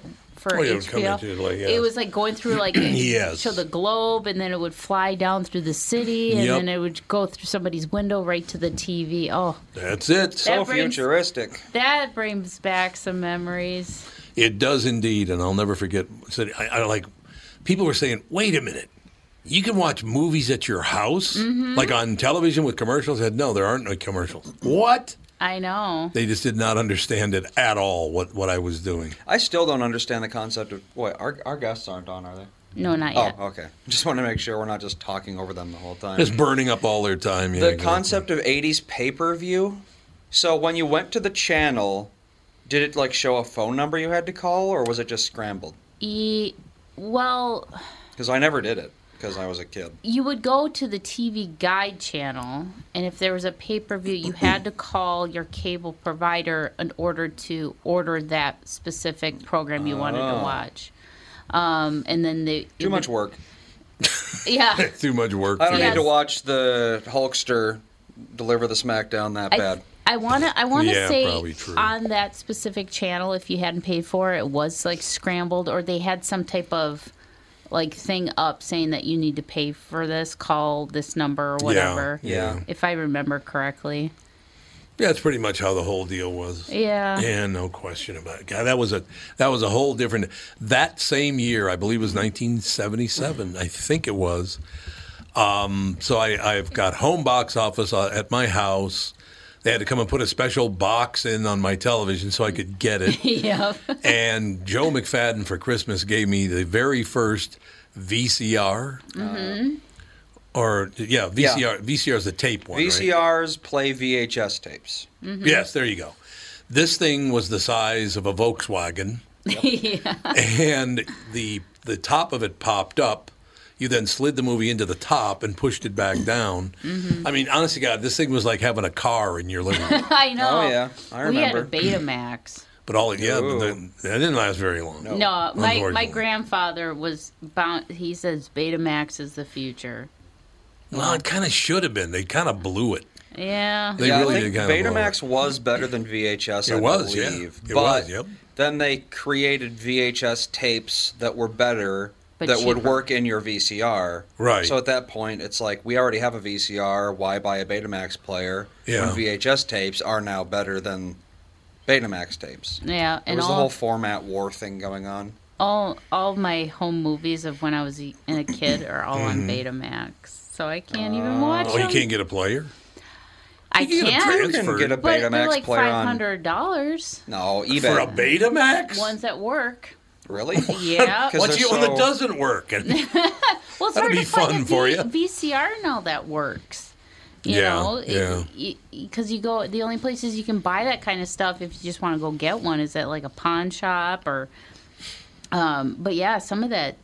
for Oh, yeah, it HBO? into, like, yeah. It was like going through like Yes. show the globe, and then it would fly down through the city, and Yep. then it would go through somebody's window right to the TV. Oh, That's it. So brings- futuristic. that brings back some memories. It does indeed, and I'll never forget. said- I, I like people were saying, "Wait a minute, you can watch movies at your house, Mm-hmm. like on television with commercials." I said, "No, there aren't no commercials." What? I know. They just did not understand it at all. What what I was doing. I still don't understand the concept of. boy, our, our guests aren't on, are they? No, not oh, yet. Oh, okay. Just want to make sure we're not just talking over them the whole time. Just burning up all their time. Yeah, the exactly. concept of 80s pay per view. So when you went to the channel, did it like show a phone number you had to call, or was it just scrambled? E, well, Because I never did it because I was a kid. you would go to the TV guide channel, and if there was a pay per view, you had to call your cable provider in order to order that specific program you wanted to Oh. watch. Um, and then the Too much work. Yeah, Too much work. I for don't you. need to watch the Hulkster deliver the SmackDown that I, bad. I wanna I wanna Yeah, say on that specific channel, if you hadn't paid for it, it was like scrambled, or they had some type of like thing up saying that you need to pay for this, call this number or whatever. Yeah. yeah. If I remember correctly. Yeah, that's pretty much how the whole deal was. Yeah. Yeah, no question about it. God, that was a that was a whole different. That same year, I believe, it was 1977. I think it was. Um, so I, I've got home box office uh, at my house. They had to come and put a special box in on my television so I could get it. yeah. and Joe McFadden for Christmas gave me the very first VCR. Mm-hmm. Or yeah, Yeah. VCR. VCR is the tape one. right? VCRs play VHS tapes. Mm-hmm. Yes, there you go. This thing was the size of a Volkswagen, yeah. and the the top of it popped up. You then slid the movie into the top and pushed it back down. Mm-hmm. I mean, honestly, God, this thing was like having a car in your living room. I know. Oh, yeah. I remember. We had a remember. Betamax. But all yeah, but the, that didn't last very long. No, my my grandfather was bound. He says Betamax is the future. Well, it kind of should have been. They kind of blew it. Yeah. They yeah, really I think did kind of Betamax was better than VHS. I It was, yeah. It but was, yep. then they created VHS tapes that were better. But that would work in your VCR. Right. So at that point, it's like we already have a VCR. Why buy a Betamax player Yeah. when VHS tapes are now better than Betamax tapes? Yeah, There and was the whole format war thing going on. all all my home movies of when I was a a kid are all on Betamax, so I can't even watch Mm-hmm. Oh, you can't get a player. I you can get a can, You can get a but they're Betamax like player five on. hundred dollars. No, eBay. For a Betamax? Ones at work. Really? Yeah. What's they're the one that doesn't work? And Well, it's That'll hard be to find fun a for V- ya. VCR now that works. You Yeah, know, yeah. because you go. The only places you can buy that kind of stuff, if you just want to go get one, is at like a pawn shop or. Um, but yeah, some of that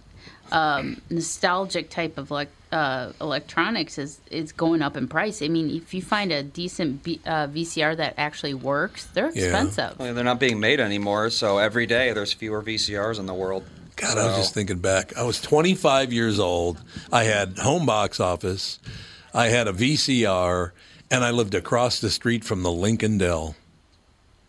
um, nostalgic type of like uh, electronics is is going up in price. I mean, if you find a decent B, uh, VCR that actually works, they're Yeah. expensive. Well, they're not being made anymore, so every day there's fewer VCRs in the world. God, I was just thinking back. I was 25 years old. I had home box office. I had a VCR, and I lived across the street from the Lincoln Del.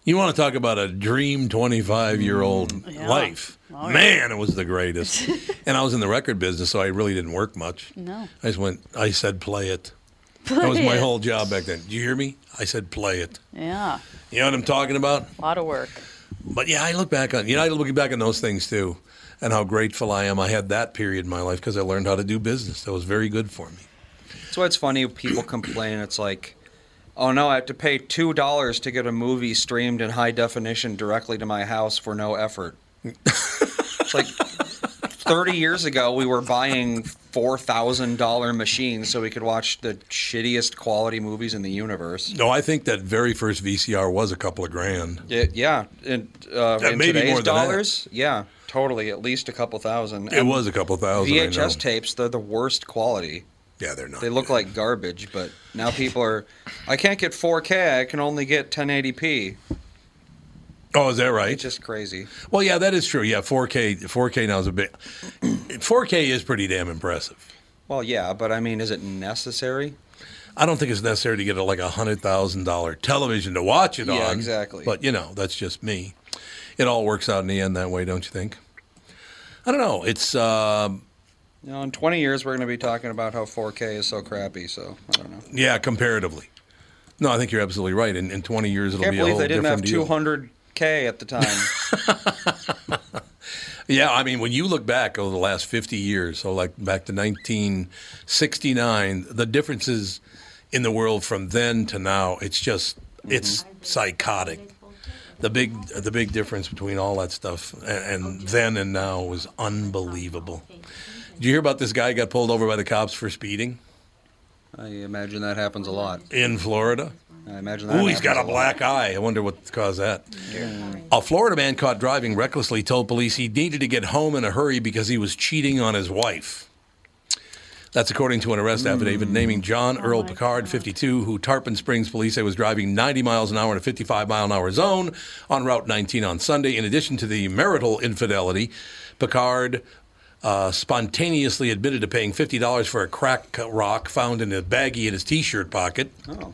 You want to talk about a dream 25 year old life? Man, it was the greatest. and I was in the record business, so I really didn't work much. No. I just went, I said, play it. that was my whole job back then. Do you hear me? I said, play it. Yeah, You know what I'm talking about? a lot of work. But yeah, I look back on you know I look back on those things too, and how grateful I am. I had that period in my life because I learned how to do business. That was very good for me. That's why it's funny. People complain. It's like, oh no, I have to pay two dollars to get a movie streamed in high definition directly to my house for no effort. It's like thirty years ago, we were buying four thousand dollar machines so we could watch the shittiest quality movies in the universe. No, I think that very first VCR was a couple of grand. It, yeah, in, uh, in maybe today's more than that. dollars, yeah, totally, at least a couple thousand. It And was a couple thousand. VHS tapes. They're the worst quality. Yeah, they're not. They look like garbage, but now people are. I can't get 4K. I can only get 1080p. Oh, is that right? It's just crazy. Well, yeah, that is true. Yeah, 4K, 4K now is a bit. 4K is pretty damn impressive. Well, yeah, but I mean, is it necessary? I don't think it's necessary to get a, like a hundred thousand dollar television to watch it yeah, on. exactly. But you know, that's just me. It all works out in the end that way, don't you think? I don't know. It's. Uh, you know, in 20 years, we're going to be talking about how 4K is so crappy. So I don't know. Yeah, comparatively. No, I think you're absolutely right. In, in 20 years, it'll I can't be a whole they didn't have 200 k at the time. yeah, I mean, when you look back over the last 50 years, so like back to 1969, the differences in the world from then to now, it's just it's mm-hmm. psychotic. The big the big difference between all that stuff and, and then and now was unbelievable. Did you hear about this guy got pulled over by the cops for speeding? I imagine that happens a lot in Florida. I imagine that. Ooh, he's got a happens black eye. I wonder what caused that. A Florida man caught driving recklessly told police he needed to get home in a hurry because he was cheating on his wife. That's according to an arrest affidavit naming John Earl Picard, 52, who Tarpon Springs police say was driving 90 miles an hour in a 55 mile an hour zone on Route 19 on Sunday. In addition to the marital infidelity, Picard uh, spontaneously admitted to paying $50 for a crack rock found in a baggie in his t shirt pocket. Oh.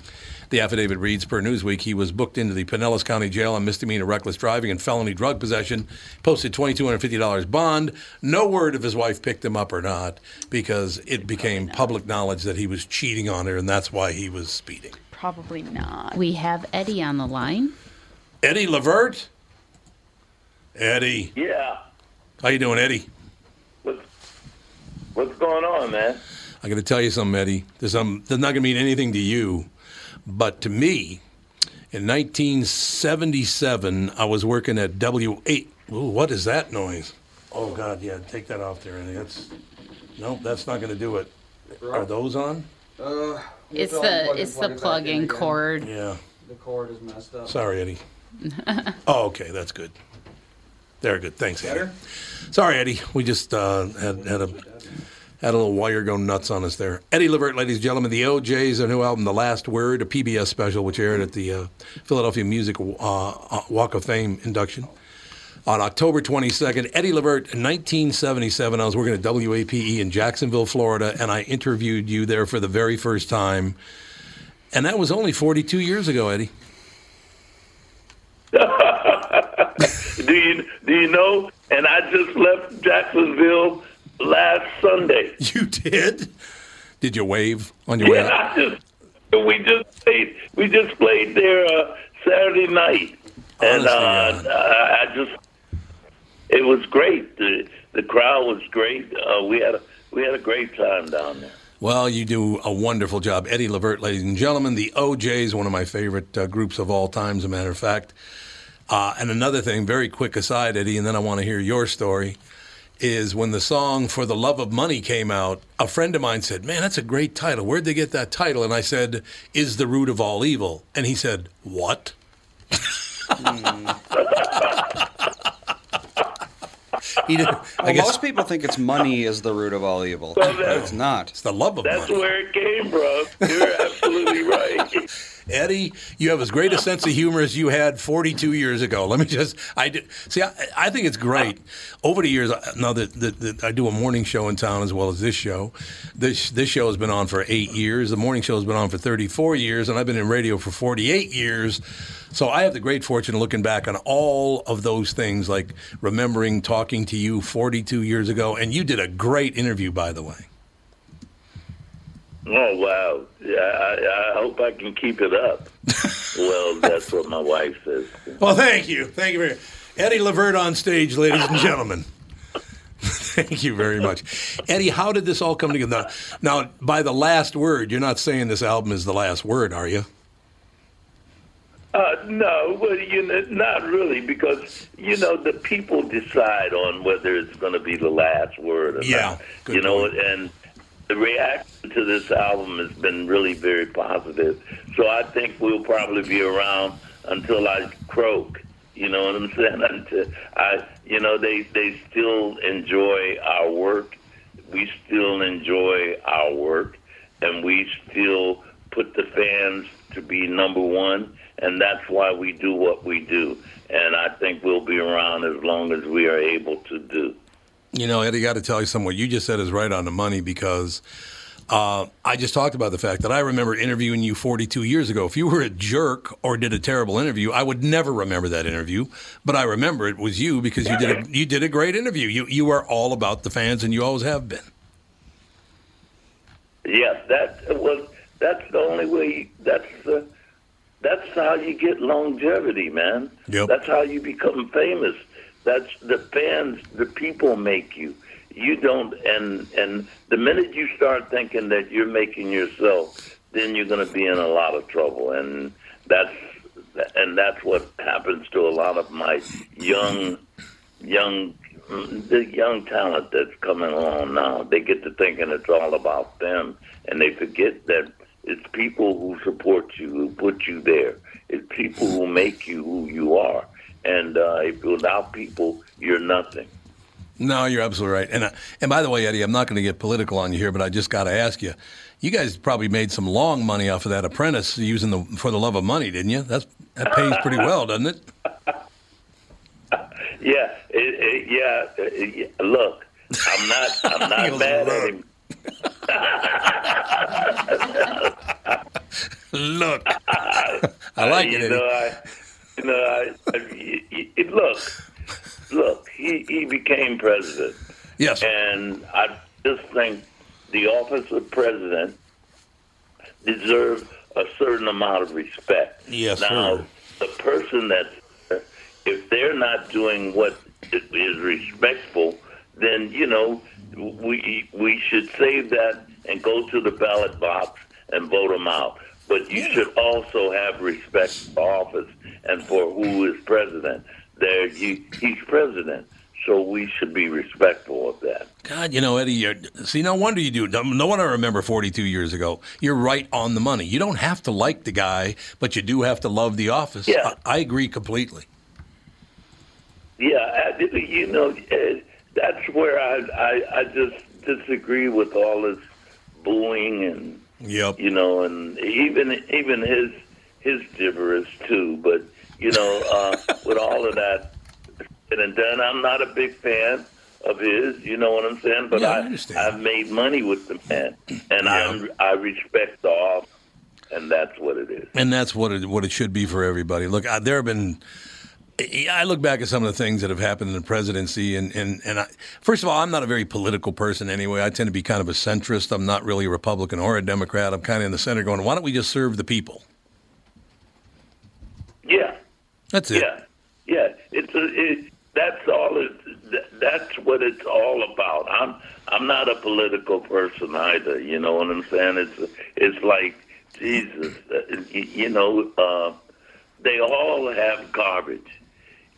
The affidavit reads Per Newsweek, he was booked into the Pinellas County Jail on misdemeanor reckless driving and felony drug possession, posted $2,250 bond. No word if his wife picked him up or not because it became public knowledge that he was cheating on her and that's why he was speeding. Probably not. We have Eddie on the line. Eddie Levert? Eddie. Yeah. How you doing, Eddie? What's, what's going on, man? I got to tell you something, Eddie. There's, um, there's not going to mean anything to you, but to me, in 1977, I was working at W8. Ooh, what is that noise? Oh God, yeah, take that off there, Eddie. That's nope, that's not going to do it. Are those on? Uh, It's the it's the plug-in cord. Yeah. The cord is messed up. Sorry, Eddie. Oh, okay, that's good. They're good. Thanks, Eddie. Better? Sorry, Eddie. We just uh, had had a had a little wire go nuts on us there. Eddie Levert, ladies and gentlemen, the O'Jays their new album, The Last Word, a PBS special, which aired at the uh, Philadelphia Music uh, uh, Walk of Fame induction on October 22nd. Eddie Levert, 1977. I was working at WAPE in Jacksonville, Florida, and I interviewed you there for the very first time. And that was only 42 years ago, Eddie. Do you do you know? And I just left Jacksonville last Sunday. You did? Did you wave on your way Yeah, out? I just we just played we just played there uh, Saturday night, and uh, I, I just it was great. The the crowd was great. Uh, we had a we had a great time down there. Well, you do a wonderful job. Eddie Levert, ladies and gentlemen. The O'Jays, one of my favorite uh, groups of all time, as a matter of fact. Uh, and another thing, very quick aside, Eddie, and then I want to hear your story, is when the song For the Love of Money came out, a friend of mine said, Man, that's a great title. Where'd they get that title? And I said, Is the root of all evil. And he said, What? Hmm. he didn't, I Well, guess most people think it's money is the root of all evil, Well, but that- it's not. it's the love of That's money. That's where it came from. You're absolutely right. Eddie, you have as great a sense of humor as you had 42 years ago. Let me just, I see, I, I think it's great. Over the years, now that, that, that I do a morning show in town as well as this show, this this show has been on for eight years. The morning show has been on for 34 years, and I've been in radio for 48 years. So I have the great fortune of looking back on all of those things, like remembering talking to you 42 years ago, and you did a great interview, by the way. Oh wow! Yeah, I, I hope I can keep it up. well, that's what my wife says. Well, thank you. Thank you very much. Eddie Levert on stage, ladies and gentlemen. Thank you very much. Eddie, how did this all come together? Now, now, by the last word, you're not saying this album is the last word, are you? Uh, no, well, you know, not really, because you know the people decide on whether it's going to be the last word or Yeah, not. You know, and the reaction to this album has been really very positive. So I think we'll probably be around until I croak. You know what I'm saying? Until I, you know, they they still enjoy our work. We still enjoy our work, and we still put the fans to be number one, and that's why we do what we do. And I think we'll be around as long as we are able to do. You know, Eddie, got to tell you something. What you just said is right on the money because uh, I just talked about the fact that I remember interviewing you 42 years ago. If you were a jerk or did a terrible interview, I would never remember that interview. But I remember it was you because you did a, you did a great interview. You you are all about the fans, and you always have been. Yes, that was that's the only way. That's the that's how you get longevity, man. Yep. That's how you become famous. That's the fans, the people make you. You don't, and and the minute you start thinking that you're making yourself, then you're going to be in a lot of trouble, and that's and that's what happens to a lot of my young, young, the young talent that's coming along now. They get to thinking it's all about them, and they forget that it's people who support you, who put you there. It's people who make you who you are. And uh, if without people, you're nothing. No, you're absolutely right. And uh, and by the way, Eddie, I'm not going to get political on you here, but I just got to ask you. You guys probably made some long money off of that apprentice using the for the love of money, didn't you? That's that pays pretty well, doesn't it? Yeah, it, it, yeah, it. Look, I'm not. I'm not mad at him. Look, I like it. You Eddie. know, I, you know, I, I, y- y- look, look. He he became president. Yes. And I just think the office of president deserves a certain amount of respect. Yes, Now, sir. the person that's if they're not doing what is respectful, then you know we we should save that and go to the ballot box and vote them out. But you should also have respect for office and for who is president. There, you, he's president, so we should be respectful of that. God, you know, Eddie, you're, see, no wonder you do. No wonder I remember 42 years ago. You're right on the money. You don't have to like the guy, but you do have to love the office. Yeah. I, I agree completely. Yeah, I, you know, that's where I, I I just disagree with all this booing and Yep. you know, and even even his his gibberish too. But you know, uh, with all of that said and done, I'm not a big fan of his. You know what I'm saying? But Yeah, I I, understand. I've made money with the man, and I I respect the office, and that's what it is. And that's what it what it should be for everybody. Look, I, there have been. I look back at some of the things that have happened in the presidency, and and and I, first of all, I'm not a very political person anyway. I tend to be kind of a centrist. I'm not really a Republican or a Democrat. I'm kind of in the center, going, why don't we just serve the people? Yeah. That's it. Yeah, yeah. It's a, it, that's all. It, that's what it's all about. I'm I'm not a political person either. You know what I'm saying? It's it's like Jesus. uh, You, you know, uh, they all have garbage.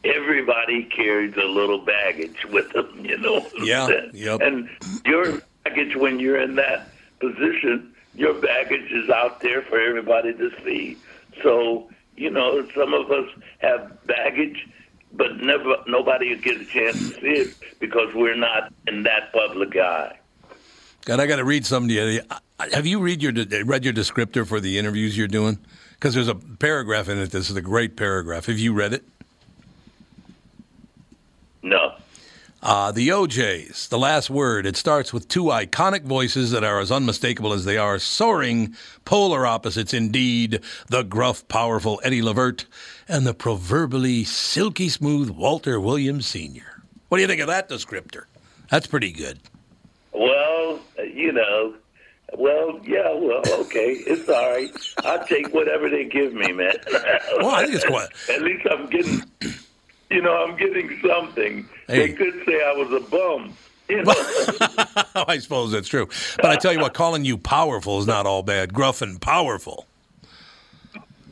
Everybody carries a little baggage with them. You know. Yeah, yep. And your baggage when you're in that position, your baggage is out there for everybody to see. So you know, some of us have baggage, but never nobody will get a chance to see it because we're not in that public eye. God, I got to read something to you. Have you read your read your descriptor for the interviews you're doing? Because there's a paragraph in it. This is a great paragraph. Have you read it? No. Uh, the O'Jays, the last word. It starts with two iconic voices that are as unmistakable as they are soaring, polar opposites indeed. The gruff, powerful Eddie Levert and the proverbially silky smooth Walter Williams Sr. What do you think of that descriptor? That's pretty good. Well, you know, well, yeah, well, okay, it's all right. I'll take whatever they give me, man. Well, I think it's quite. At least I'm getting, you know, I'm getting something. Hey. They could say I was a bum. You know? I suppose that's true. But I tell you what, calling you powerful is not all bad. Gruff and powerful.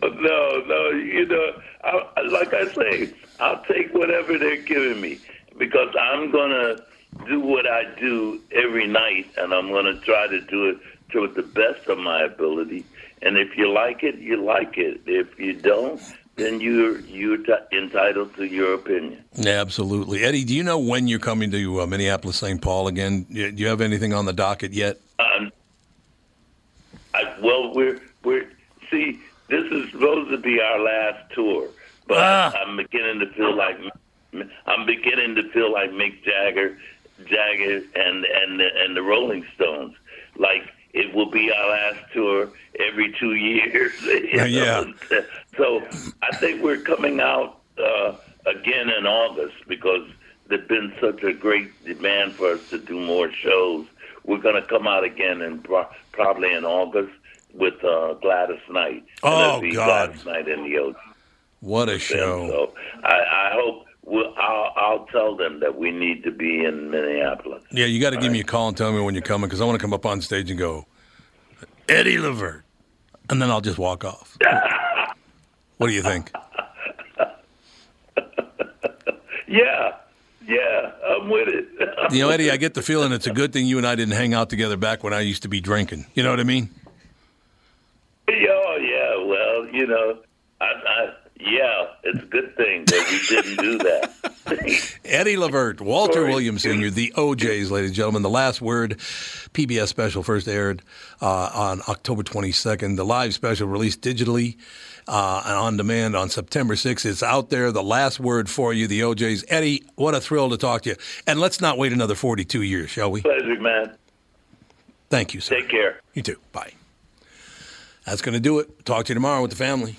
No, no, you know, I, like I say, I'll take whatever they're giving me because I'm gonna do what I do every night, and I'm gonna try to do it to the best of my ability. And if you like it, you like it. If you don't, then you're you're t- entitled to your opinion. Yeah, absolutely. Eddie, do you know when you're coming to uh, Minneapolis, St. Paul again? Do you have anything on the docket yet? Um, I, well, we're we're see, this is supposed to be our last tour, but Ah. I'm beginning to feel like I'm beginning to feel like Mick Jagger, Jagger, and and the, and the Rolling Stones. Like it will be our last tour every two years. Uh, yeah. So I think we're coming out uh, again in August because there's been such a great demand for us to do more shows. We're going to come out again in pro- probably in August with uh, Gladys Knight. Oh, God. Gladys Knight in the ocean. What a show. So I, I hope we'll, I'll, I'll tell them that we need to be in Minneapolis. Yeah, you got to give me a call and tell me when you're coming because I want to come up on stage and go, Eddie Levert. And then I'll just walk off. what do you think? Yeah, yeah, I'm with it. You know, Eddie, I get the feeling it's a good thing you and I didn't hang out together back when I used to be drinking. You know what I mean? oh yeah, well, you know, I, I, yeah, it's a good thing that we didn't do that. Eddie Levert, Walter Sorry. Williams Sr., the O'Jays, ladies and gentlemen. The last word PBS special first aired uh, on October 22nd. The live special released digitally uh, and on demand on September 6th. It's out there. The last word for you, the O'Jays. Eddie, what a thrill to talk to you. And let's not wait another 42 years, shall we? Pleasure, man. Thank you, sir. Take care. You too. Bye. That's going to do it. Talk to you tomorrow with the family.